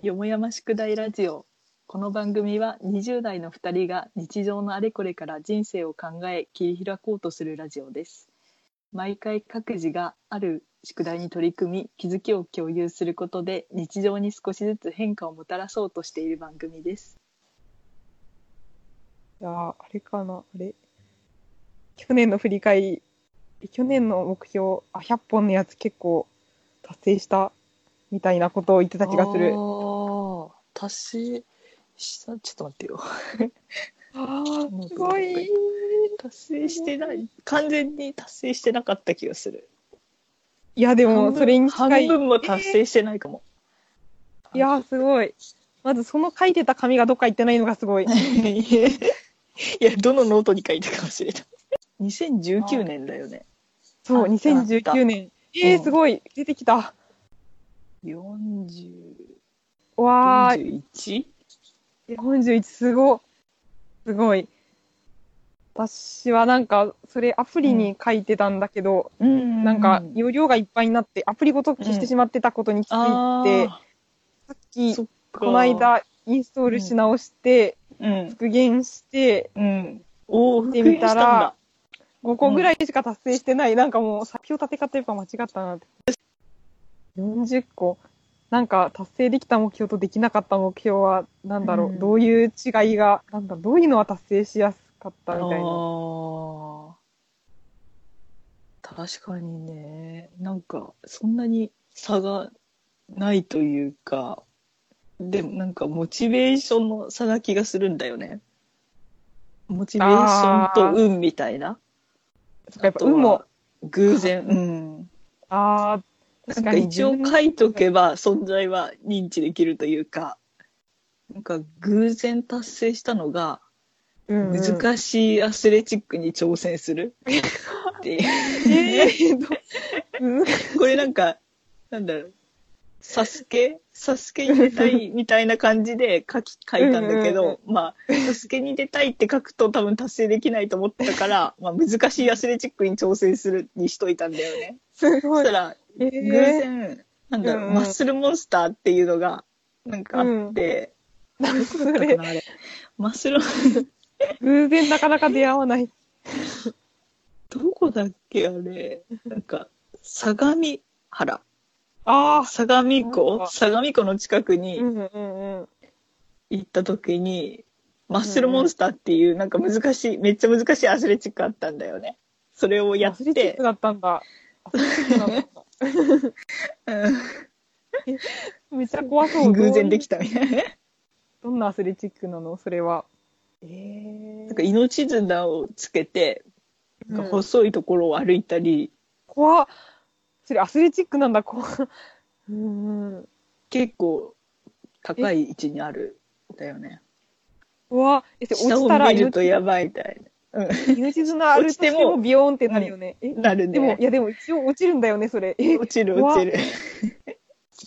よもやま宿題ラジオ。この番組は20代の2人が日常のあれこれから人生を考え切り開こうとするラジオです。毎回各自がある宿題に取り組み気づきを共有することで日常に少しずつ変化をもたらそうとしている番組です。いやーあれかな、あれ？去年の振り返り、去年の目標、あ、100本のやつ結構達成したみたいなことを言ってた気がする。達成したちょっと待ってよあーすごい。達成してない完全に達成してなかった気がするいや、でも、それに近い。半分も達成してないかも、いやー、すごい。まず、その書いてた紙がどっか行ってないのがすごい。いやどのノートに書いたかもしれない2019年だよねそう、あった2019年。えー、うんすごい。出てきた。40わー、41 41、すご。すごい。私はなんか、それアプリに書いてたんだけど、うんなんか、容量がいっぱいになって、アプリごと消してしまってたことに気づいて、あさっきっか。この間、インストールし直して、うん。復元して、うん。おお見てみたら5個ぐらいしか達成してない。なんかもう、作標立て方やっぱ間違ったなって。40個。なんか、達成できた目標とできなかった目標は、なんだろう、うん。どういう違いが、なんだどういうのは達成しやすかったみたいな。確かにね。なんかそんなに差がないというかでもなんかモチベーションの差な気がするんだよね。モチベーションと運みたいな。やっぱ運も、偶然うん。ああ、なんか一応書いとけば存在は認知できるというか。なんか偶然達成したのがうんうん、難しいアスレチックに挑戦する。っていう。えー これなんか、なんだろう、サスケ？サスケに出たいみたいな感じで書き、書いたんだけうんうんど、まあ、サスケに出たいって書くと多分達成できないと思ったから、まあ難しいアスレチックに挑戦するにしといたんだよね。すごい。そした。ら、えー偶然、なんだろう、うんうんマッスルモンスターっていうのが、なんかあって、なんかそれ、なあれ。マッスル、偶然なかなか出会わない。どこだっけあれ。なんか、相模原。あ相模湖？か相模湖の近くあ、に。行った時に、マッスルモンスターっていうなんか難しい、めっちゃ難しいアスレチックあったんだよね。それをやってク、だったんだ。アスレチックだったんだ。めっちゃ怖そう。偶然できた。たみたいな。どんなアスレチックなの？それは。えなんか命綱をつけて、なんか細いところを歩いたり、怖っ。それアスレチックなんだ、怖っ。うんうん。結構高い位置にあるんだよね。怖っ。え、下を落ちたら見るとや命ばいみたいな。うん。命綱あるとしてももビヨーンってなるよね。え？なるでも、ねい。やでも一応落ちるんだよね、それ。え、落ちる落ちる。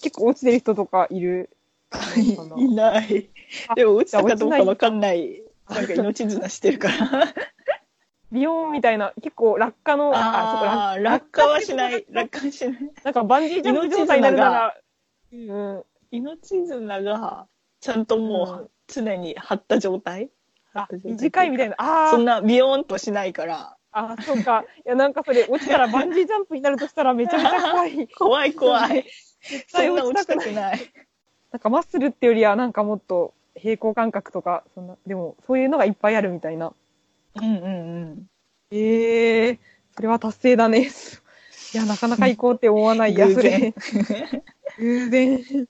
結構落ちてる人とかいる？いない。あでも落ちたかどうかわかんない。なんか命綱してるから。ビヨーンみたいな、結構落下の、ああ、そう落下はしない。落下はしない。なんかバンジージャンプ状態になるなら、うん。命綱がちゃんともうんう常に張った状態。あ、短いみたいな。な。あーそんなビヨーンとしないから。あ、そうか。いや、なんかそれ、落ちたらバンジージャンプになるとしたらめちゃめちゃ怖い。怖い怖い。絶そんな対落ちたくない。なんかマッスルってよりは、なんかもっと平行感覚とか、そんな、でも、そういうのがいっぱいあるみたいな。うんうんうん。ええー、それは達成だね。いや、なかなか行こうって思わないや、偶それ然。。偶然。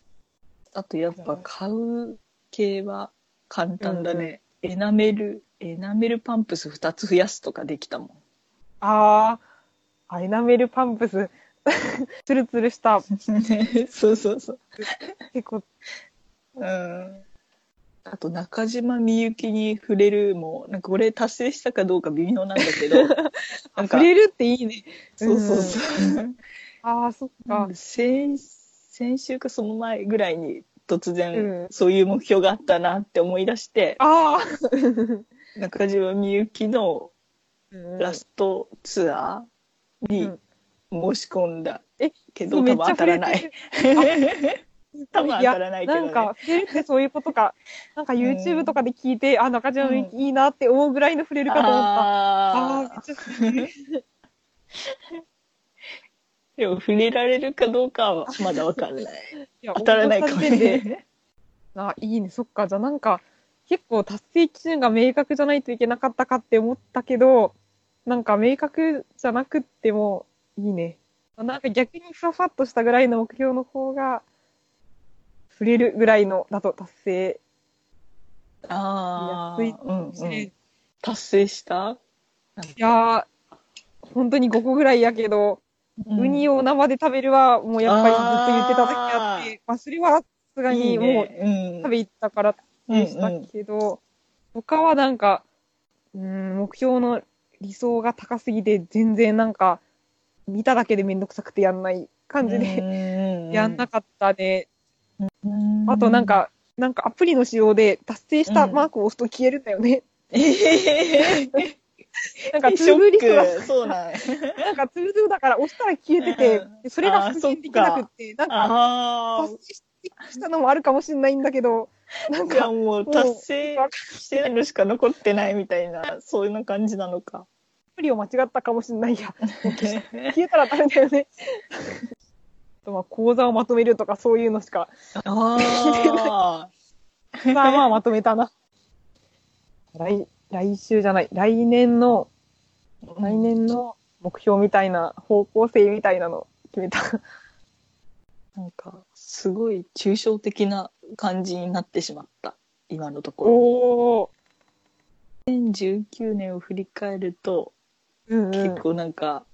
あとやっぱ買う系は簡単だね。エナメル、エナメルパンプス2つ増やすとかできたもん。あー、あエナメルパンプス。ツルツルした、そうそうそう。結構、うん。あと中島みゆきに触れるも、なんかこれ達成したかどうか微妙なんだけど、なんか触、れるっていいね。そうそうそう。ああ、そっか。先先週かその前ぐらいに突う然んそういう目標があったなって思い出して、あ中島みゆきのあ。ラストツアーにうん申し込んだえ、けど、多分当たらない。多分当たらないけど、ね、なんか、触れるってそういうことか。なんか YouTube とかで聞いて、あ、中島みゆきいいなって思うぐらいの触れるかと思った。ああー、めっち。でも触れられるかどうかはまだわかんない。いや当たらないかも思った時点でね。あ、いいね。そっか。じゃあなんか、結構達成基準が明確じゃないといけなかったかって思ったけど、なんか明確じゃなくってもいいね。なんか逆にふわふわっとしたぐらいの目標の方が、触れるぐらいのだと達成ああ、うん。うんい。達成した？やー、本当に5個ぐらいやけど、ウニをを生で食べるはもうやっぱりずっと言ってただけあって、まあそれはさすがにもう食べ行ったからでしたけど、他はなん。か、うん、目標の理想が高すぎて、全然なん。か、見ただけでめん。どくさくてやん。ない感じで、でやん。なかったね。うん。あとなん、か、なん。かアプリの仕様で達成したマークを押すと消えるん。だよね。えー、なんか、ツールリそうなん。なんかツールだから押したら消えててうん、でそれが復元できなくって、なんか、あ達成したのもあるかもしれないんだけど、なんか、もう達成してないのしか残ってないみたいな、そういう感じなのか。アプリを間違ったかもしれないや。消えたらダメだよね。あとまあ講座をまとめるとかそういうのしか、ああ、まあまあまとめたな。来、来週じゃない、来年の、来年の目標みたいな、方向性みたいなの決めた。なんか、すごい抽象的な感じになってしまった。今のところ。おー。2019年を振り返ると、うんうん。結構なんか、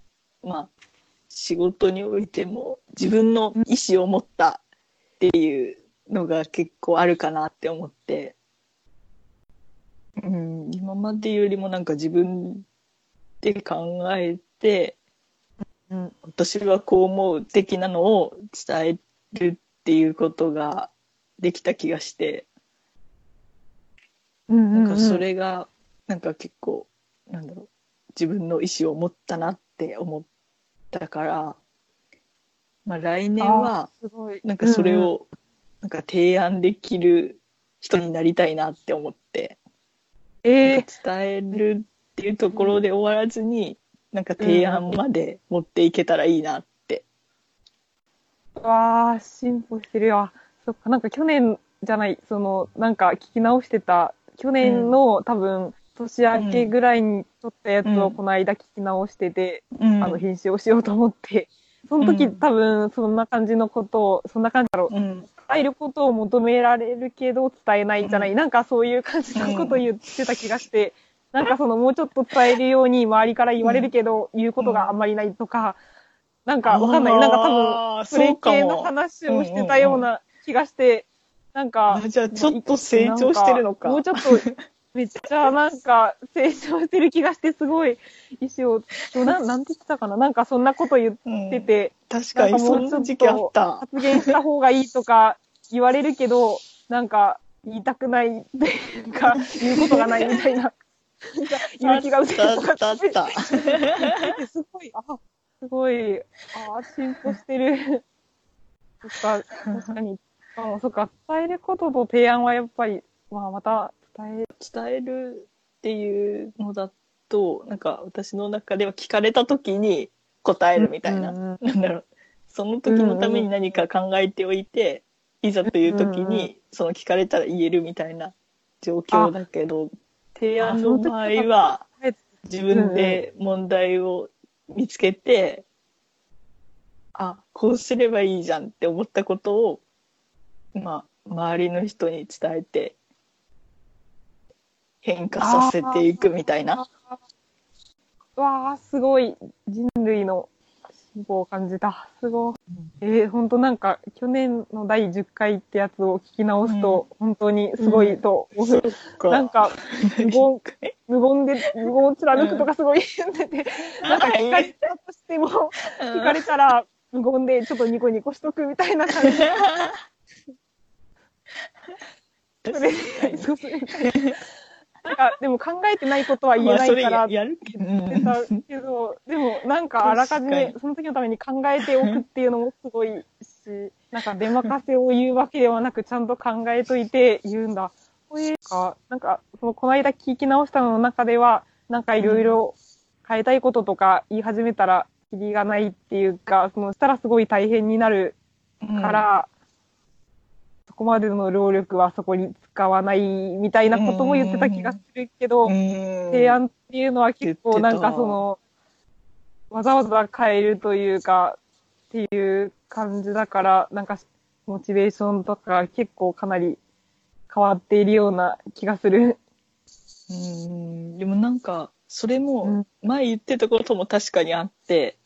まあ、仕事においても自分の意思を持ったっていうのが結構あるかなって思って、うん、今までよりもなんか自分で考えて、うん。私はこう思う的なのを伝えるっていうことができた気がして、うんなんかそれがなんか結構なんだろう自分の意思を持ったなって思ったから、まあ、来年は。なんかそれうんうん。をなんか提案できる人になりたいなって思って、え伝えるっていうところで終わらずになんか提案まで持っていけたらいいなって。わあ、進歩してるよ。そっか、なんか去年じゃない、その、なんか聞き直してた、去年の、多分、年明けぐらいに撮ったやつうん。をこの間聞き直してて、うん。あの、編集をしようと思って、その時、うん。多分、そんな感じのことを、そんな感じだろう。えることを求められるけど伝えないじゃない、なんかそういう感じのことを言ってた気がして、なんかそのもうちょっと伝えるように周りから言われるけど、言うことがあんまりないとか、なんかわかんない。なんか多分、それ系の話をしてたような気がして、なんか、あじゃあちょっと成長してるのか。もうちょっと、めっちゃなんか成長してる気がして、すごい意思を、なん なんて言ってたかななんかそんなこと言ってて、確かにそんな時期あった。発言した方がいいとか言われるけど、なんか言いたくないっていうか、言うことがないみたいな。勇気が失せとかあったあった。すごい、あ、すごい、あ、進歩してる。そっか、確かに。あそっか、伝えることと提案はやっぱり、まあまた伝え、伝えるっていうのだと、なんか私の中では聞かれた時に答えるみたいな。うんうんなんだろう。その時のために何か考えておいて、いざという時うんうんに、その聞かれたら言えるみたいな状況だけど、提案の場合は、自分で問題を見つけて、あ、こうすればいいじゃんって思ったことを、まあ、周りの人に伝えて、変化させていくみたいな。わあ、すごい人類の進歩を感じた。すごい。えー、本当なんか、去年の第10回ってやつを聞き直すと、本当にすごいと思う。そっか。なんか、無言、無言で、無言を貫くとかすごい言ってて、なんか聞かれたとしても、聞かれたら無言でちょっとニコニコしとくみたいな感じ。それで、そうするみたいな。なんか、でも考えてないことは言えないから。や、やるけど。けど、でもなんかあらかじめその時のために考えておくっていうのもすごいし、なんか出任せを言うわけではなく、ちゃんと考えといて言うんだ。これか、なんか、その、この間聞き直したのの中では、なんかいろいろ変えたいこととか言い始めたら、キリがないっていうか、その、したらすごい大変になるから、そこまでの労力はそこに使わないみたいなことも言ってた気がするけど、提提案っていうのは結構なんかその、わざわざ変えるというか、っていう感じだから、なんか、モチベーションとか結構かなり変わっているような気がする。うん。でもなんかそれうもん。前言ってたことも確かにあって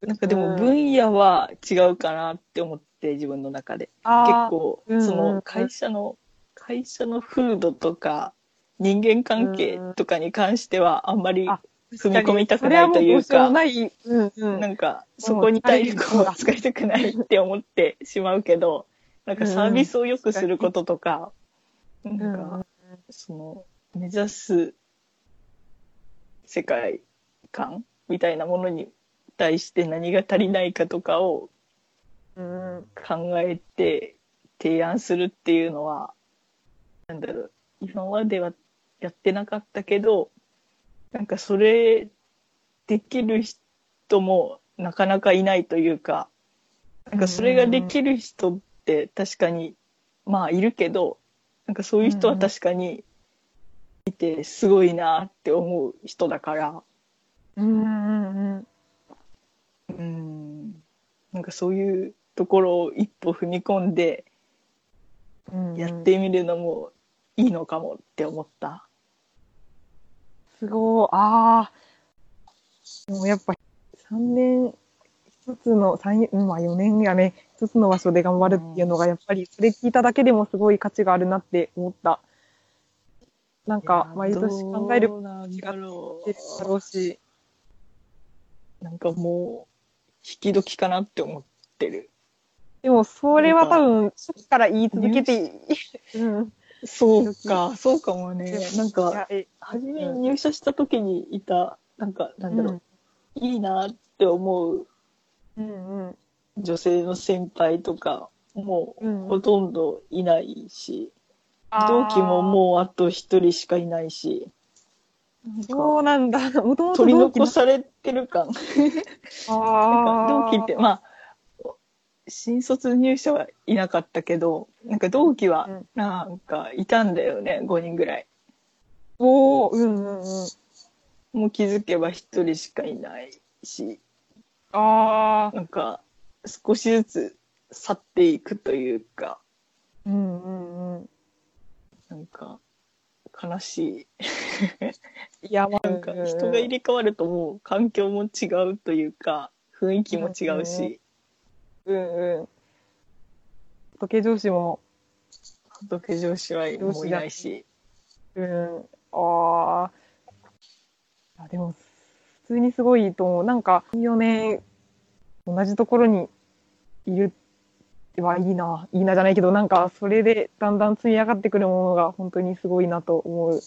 なんかでうん。も分野は違うかなって思って自分の中で。結あ構その会社の会社の風土とか人間関係とかに関してはあんまりあ踏み込みたくないというかもうんうん。なんかそこに体力を使いたくないって思ってしまうけどなんかサービスを良くすることとかなんうんかその目指す世界観みたいなものに対して何が足りないかとかをうん考えて提案するっていうのはなんだろう今まではやってなかったけどなんかそれできる人もなかなかいないというかなんかそれができる人って確かにまあいるけどなんかそういう人は確かにいてすごいなって思う人だからうんうんうん。うんなんかそういうところを一歩踏み込んでやってみるのもいいのかもって思った。すごい。ああ。でもやっぱ3年、一つの、三うんまあ4年やね、一つの場所で頑張るっていうのが、やっぱりそれ聞いただけでもすごい価値があるなって思った。なんか、毎年考えるこどうなんだろとってるだろうし、う。なんかもう引き時かなって思ってる。でもそれは多分、初期から言い続けて、うん。そうか、そうかもね。なんいか初めに入社した時にいたなんかなんだろう、いいなって思ううんうん。女性の先輩とかもううんほとんどいないし、あー同期ももうあと一人しかいないし。そうなんだ。もともと取り残されてる感。なんかあー同期って、まあ、新卒入社はいなかったけど、なんか同期はうんなんかいたんだよね、5人ぐらい。おー、うんうんうん。もう気づけば一人しかいないし、ああ。なんか少しずつ去っていくというか、うんうんうん。なんか悲しい。いや、まあ、なんか人が入れ替わるともう環境も違うというか、雰囲気も違うし、うんうん。時計上司も、仏上司はもういないし。うん。ああ。でも、普通にすごいと思う。なんか、4年、同じところにいるはいいな。いいなじゃないけど、なんか、それでだんだん積み上がってくるものが本当にすごいなと思う。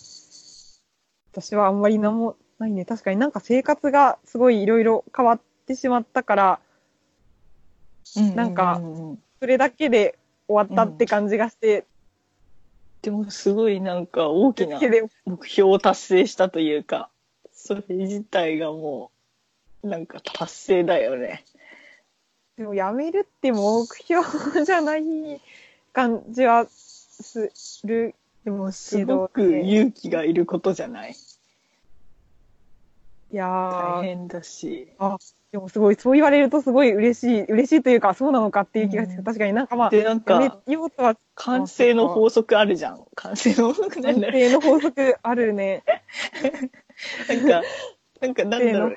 私はあんまり何もないね。確かになんか生活がすごいいろいろ変わってしまったから、なんかそれだけで終わったって感じがして、でもすごいなんか大きな目標を達成したというか、それ自体がもう、なんか達成だよね。でもやめるって目標じゃない感じはする。でもすごく勇気がいることじゃない？いやー、大変だし。でもすごい、そう言われるとすごい嬉しい、嬉しいというか、そうなのかっていう気がして、うん確かになんかまあ、で、なんか、ようとは、完成の法則あるじゃん。完成の法則なん安だろ定の法則あるね。う。なんか、なんかなんだろう。うん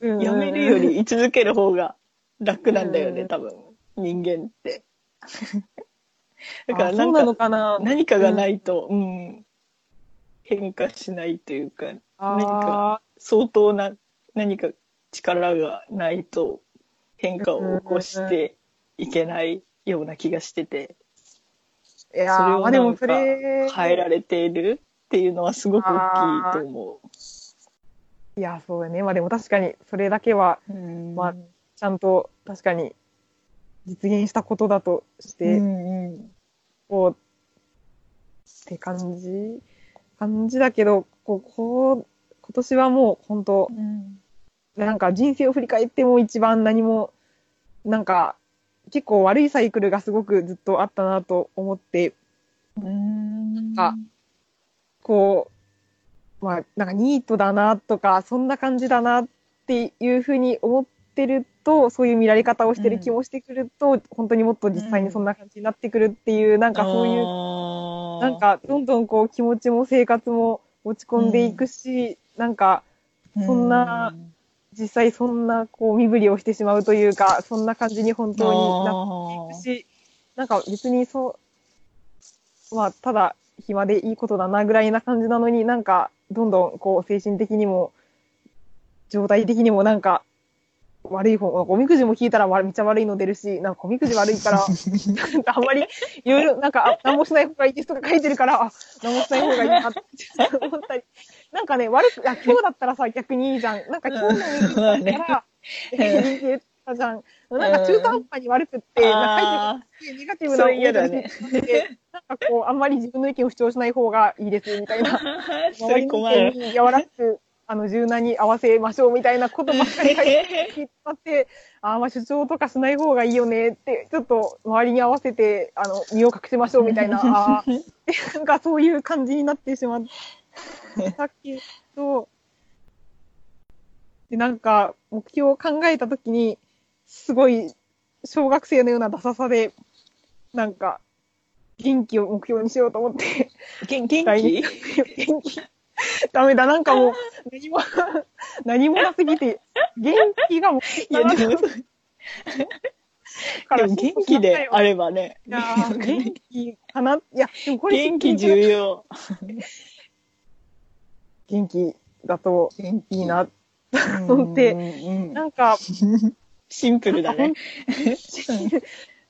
うんやめるより居続ける方が楽なんだよね、うん多分。人間って。だからななんかのかな。何かがないと、うん、変化しないというか、何かあ相当な何か力がないと変化を起こしていけないような気がしてて、ーいやー、それをなんか変えられているっていうのはすごく大きいと思いや、そうだね。まあでも確かに、それだけは、まあちゃんと確かに実現したことだとして、うんうん。こう、って感じ感じだけど、こう、こう、今年はもう本当、うん。なんか人生を振り返っても一番何も、なんか、結構悪いサイクルがすごくずっとあったなと思って、うん。あこう、まあ、なんかニートだなとか、そんな感じだなっていうふうに思ってると、そういう見られ方をしてる気もしてくると、本当にもっと実際にそんな感じになってくるっていう、なんかそういう、うなんかどんどんこう気持ちも生活も落ち込んでいくし、なんかそんな実際そんなこう身振りをしてしまうというか、そんな感じに本当になっていくし、なんか別にそう、まあ、ただ暇でいいことだなぐらいな感じなのになんか、どんどんこう精神的にも、状態的にもなんか、悪い方、おみくじも聞いたらわめっちゃ悪いの出るし、なんかおみくじ悪いから、なんかあんまり、いろいろ、なんか、あ何もしない方がいいですとか書いてるから、あ、何もしない方がいいなって思ったり、なんかね、悪く、あ、今日だったらさ、逆にいいじゃん。なんか今日のおみくじだったら、じゃん。なんか中途半端に悪くって、なんか書いてるネガティブななんかこう、あんまり自分の意見を主張しない方がいいです、みたいな。周りの意見に柔らかく、あの、柔軟に合わせましょう、みたいなことばっかり書いてあって、あーまあ主張とかしない方がいいよねって、ちょっと周りに合わせて、あの、身を隠しましょう、みたいな、あーなんかそういう感じになってしまったけど、で、なんか、目標を考えたときに、すごい、小学生のようなダサさで、なんか、元気を目標にしようと思って、元気？年元気。ダメだ、なんかもう、何も、何もなすぎて、元気がもう、いや、でも、からでも元気であればね。いやー元気かないや、でもこれ元気重要。元気だと元気いいな。思ってうんなんか、シンプルだね。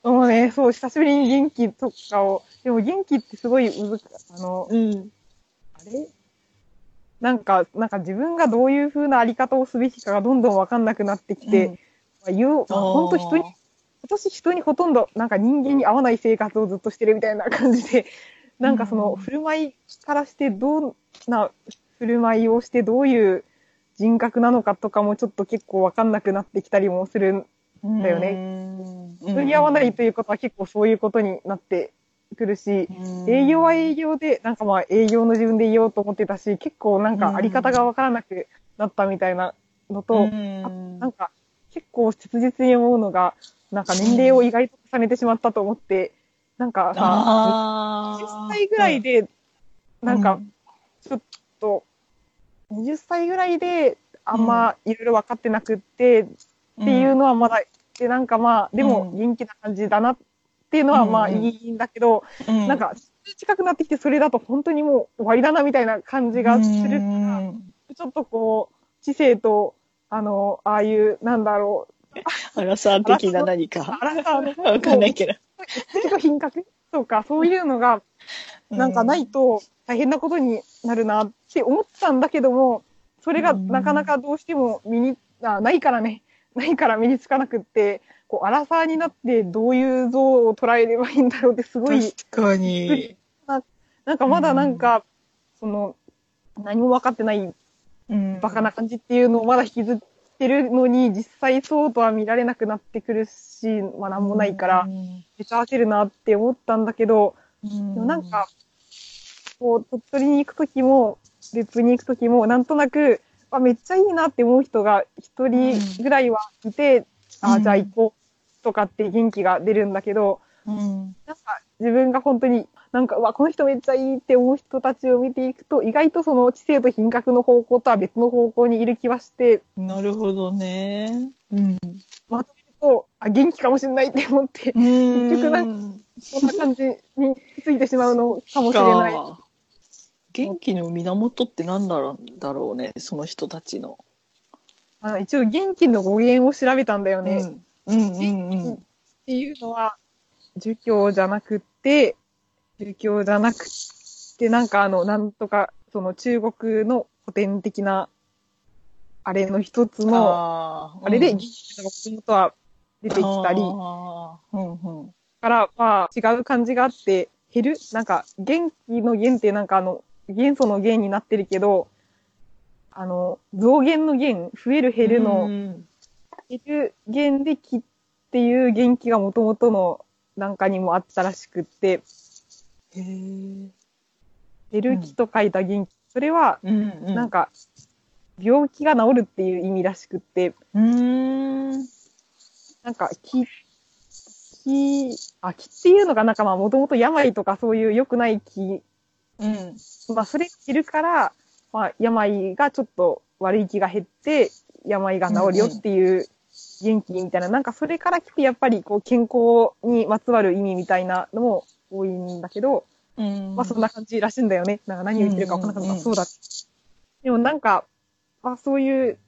もうね、そう、久しぶりに元気とかを、でも元気ってすごい難しい、あの、うん。あれ？なんか、なんか自分がどういう風なあり方をすべきかがどんどんわかんなくなってきて、うん。まあ言う、まあ本当人に、今年人にほとんどなんか人間に合わない生活をずっとしてるみたいな感じで、なんかそのうん。振る舞いからしてどんな振る舞いをしてどういう人格なのかとかもちょっと結構わかんなくなってきたりもするうんだよね。人に合わないということは結構そういうことになってくるし、営業は営業で、なんかまあ営業の自分でいようと思ってたし、結構なんかあり方がわからなくなったみたいなのと、あなんか結構切実に思うのが、なんか年齢を意外と重ねてしまったと思って、なんかさ、あ20歳ぐらいで、なんか、ちょっと、20歳ぐらいで、あんまいろいろ分かってなくって、っていうのはまだ、で、なんかまあ、でもうん。元気な感じだなっていうのはまあいいんだけど、うん。なんか、近くなってきてそれだと本当にもう終わりだなみたいな感じがするから、ちょっとこう、知性と、あの、ああいう、なんだろう、アラサー的な何か。あらさ、の、わかんないけど。結構品格？そうか、そういうのが、なんかないと大変なことになるなって思ったんだけども、それがなかなかどうしても身に、あないからね、ないから身につかなくって、こう、アラサーになってどういう像を捉えればいいんだろうってすごい、確かに。なんかまだなんか、その、何も分かってないバカな感じっていうのをまだ引きずってるのに、実際そうとは見られなくなってくるし、まあなんもないから、めちゃ焦るなって思ったんだけど、ででもなんか、こう、鳥取に行くときも、別府に行くときも、なんとなく、あ、めっちゃいいなって思う人が一人ぐらいはいて、あ、うんじゃあ行こうとかって元気が出るんだけど、うんなんか自分が本当になんか、うわ、この人めっちゃいいって思う人たちを見ていくと、意外とその知性と品格の方向とは別の方向にいる気はして、なるほどね。うん。まとめると、あ、元気かもしれないって思って、結局なんそんな感じについてしまうのかもしれない。か元気の源って何だろうだろうね、その人たちの。あ一応元気の語源を調べたんだよね。うんうんうんうん。っていうのは、儒教じゃなくって、儒教じゃなくって、なんかあの、なんとか、その中国の古典的な、あれの一つの、あーあれで、うん元気のもとは、出てきたり、うんうん。から、まあ、違う感じがあって、減る？なんか、元気の元ってなんかあの、元素の元になってるけど、あの、増減の減、増える減るうの、ん減る減で気っていう元気が元々のなんかにもあったらしくって、へえ。減る気と書いた元気。それは。なんか、病気が治るっていう意味らしくって、うーん。なんか、気、気、あ、気っていうのがなんかまあもともと病とかそういう良くない気、うん。まあそれが減るから、まあ病がちょっと悪い気が減って、病が治るよっていう元気みたいな、なんかそれから来てやっぱりこう健康にまつわる意味みたいなのも多いんだけど、うん。まあそんな感じらしいんだよね。なんか何を言ってるか分からなかった。そうだ。でもなんか、まあそういう、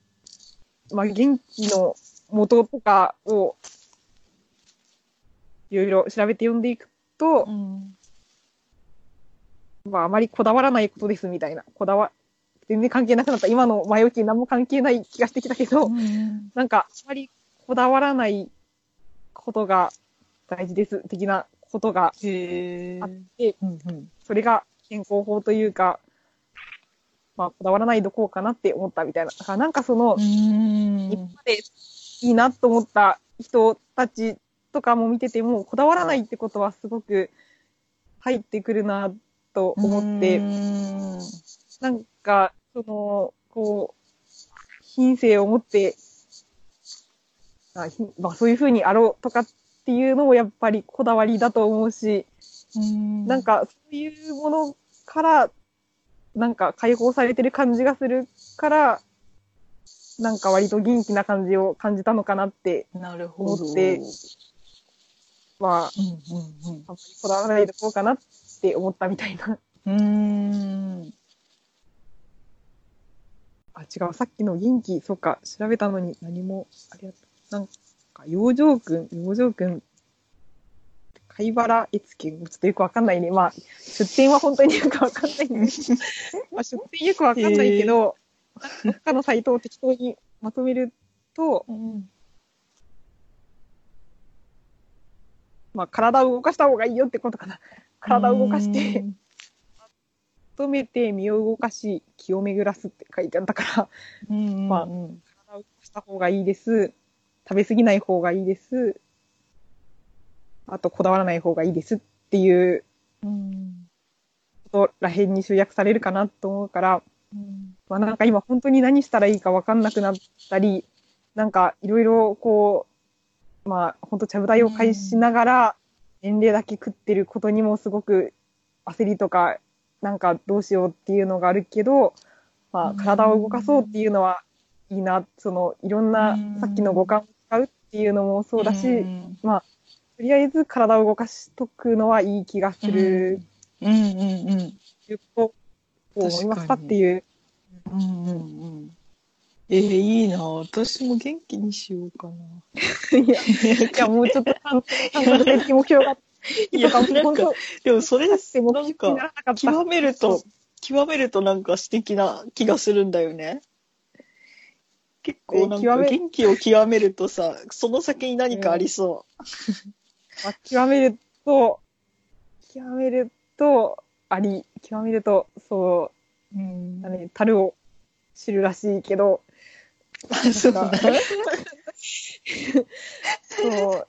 まあ元気の元とかを、いろいろ調べて読んでいくとう、ん。まああまりこだわらないことですみたいな。こだわ、全然関係なくなった。今の前置き何も関係ない気がしてきたけど、うんなんかあまりこだわらないことが大事です的なことが。あって、うんうん。それが健康法というか、まあ、こだわらないどこうかなって思ったみたいな。だからなんかその、うん今までいいなと思った人たちとかも見てても、こだわらないってことはすごく入ってくるなと思って、うんなんか、その、こう、品性を持って、あひまあ、そういうふうにあろうとかっていうのもやっぱりこだわりだと思うし、なん、か、そういうものから、なんか解放されてる感じがするから、なんか割と元気な感じを感じたのかなって。思ってまあ、うんうんあんまりこだわらないでこうかなって思ったみたいな。うん。うん。あ、違う、さっきの元気、そうか、調べたのに何も、ありがとう。なんか、養生君、養生君、貝原越見、ちょっとよくわかんないね。まあ、出典は本当に よくわかんないんです。まあ、出典よくわかんないけど、どっかのサイトを適当にまとめると、うんまあ、体を動かした方がいいよってことかな。体を動かして、、止めて身を動かし、気を巡らすって書いてあったから、うんまあうん体を動かした方がいいです。食べ過ぎない方がいいです。あと、こだわらない方がいいですっていううんことらへんに集約されるかなと思うから、うんまあなんか今本当に何したらいいかわかんなくなったり、なんかいろいろこう、まあ本当ちゃぶ台を返しながら、年齢だけ食ってることにもすごく焦りとか、なんかどうしようっていうのがあるけど、まあ体を動かそうっていうのはいいな、そのいろんなうん。さっきの五感を使うっていうのもそうだし、うん。とりあえず体を動かしとくのはいい気がする。うん。うんうんということを思いましたっていう。うんうんうん。えー、いいな。私も元気にしようかな。いや、いやもうちょっと単単発的目標が、い やなんかでもそれなんか。極めると極めるとなんか素敵な気がするんだよね。結構なんか元気を極めるとさその先に何かありそ まあ極めると、極めると、あり、極めると、そうう。うんう、だね、樽を知るらしいけど、そう。そう、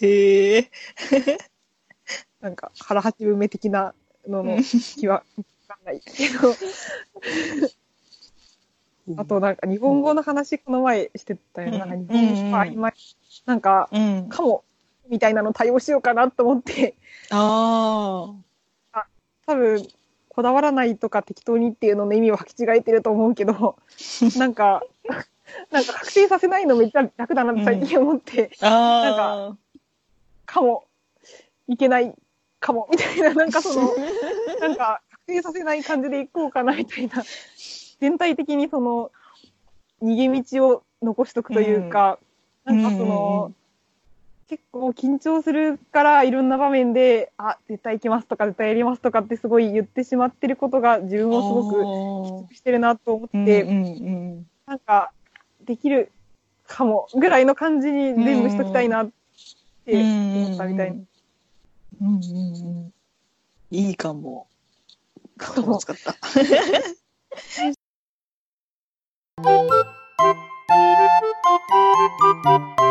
へえ。なんか腹八分目的なののうん気は、わかんないけど、あとなんか日本語の話この前してたよね。うんなんか日本語が曖昧。なんか、うん。かも、みたいなの対応しようかなと思って、あ多分、こだわらないとか適当にっていうのの意味を履き違えてると思うけど、なんか、なんか確定させないのめっちゃ楽だなって最近思って、あ。ああ。かも、いけないかも、みたいな、なんかその、なんか確定させない感じでいこうかな、みたいな、全体的にその、逃げ道を残しとくというか、なんかその、結構緊張するからいろんな場面で、あ、絶対行きますとか絶対やりますとかってすごい言ってしまってることが自分をすごくごしてるなと思って、うんうんなんか、できるかも、ぐらいの感じに全部しときたいなって思ったみたいな。うんうんうん。いいかも。かっこつかった。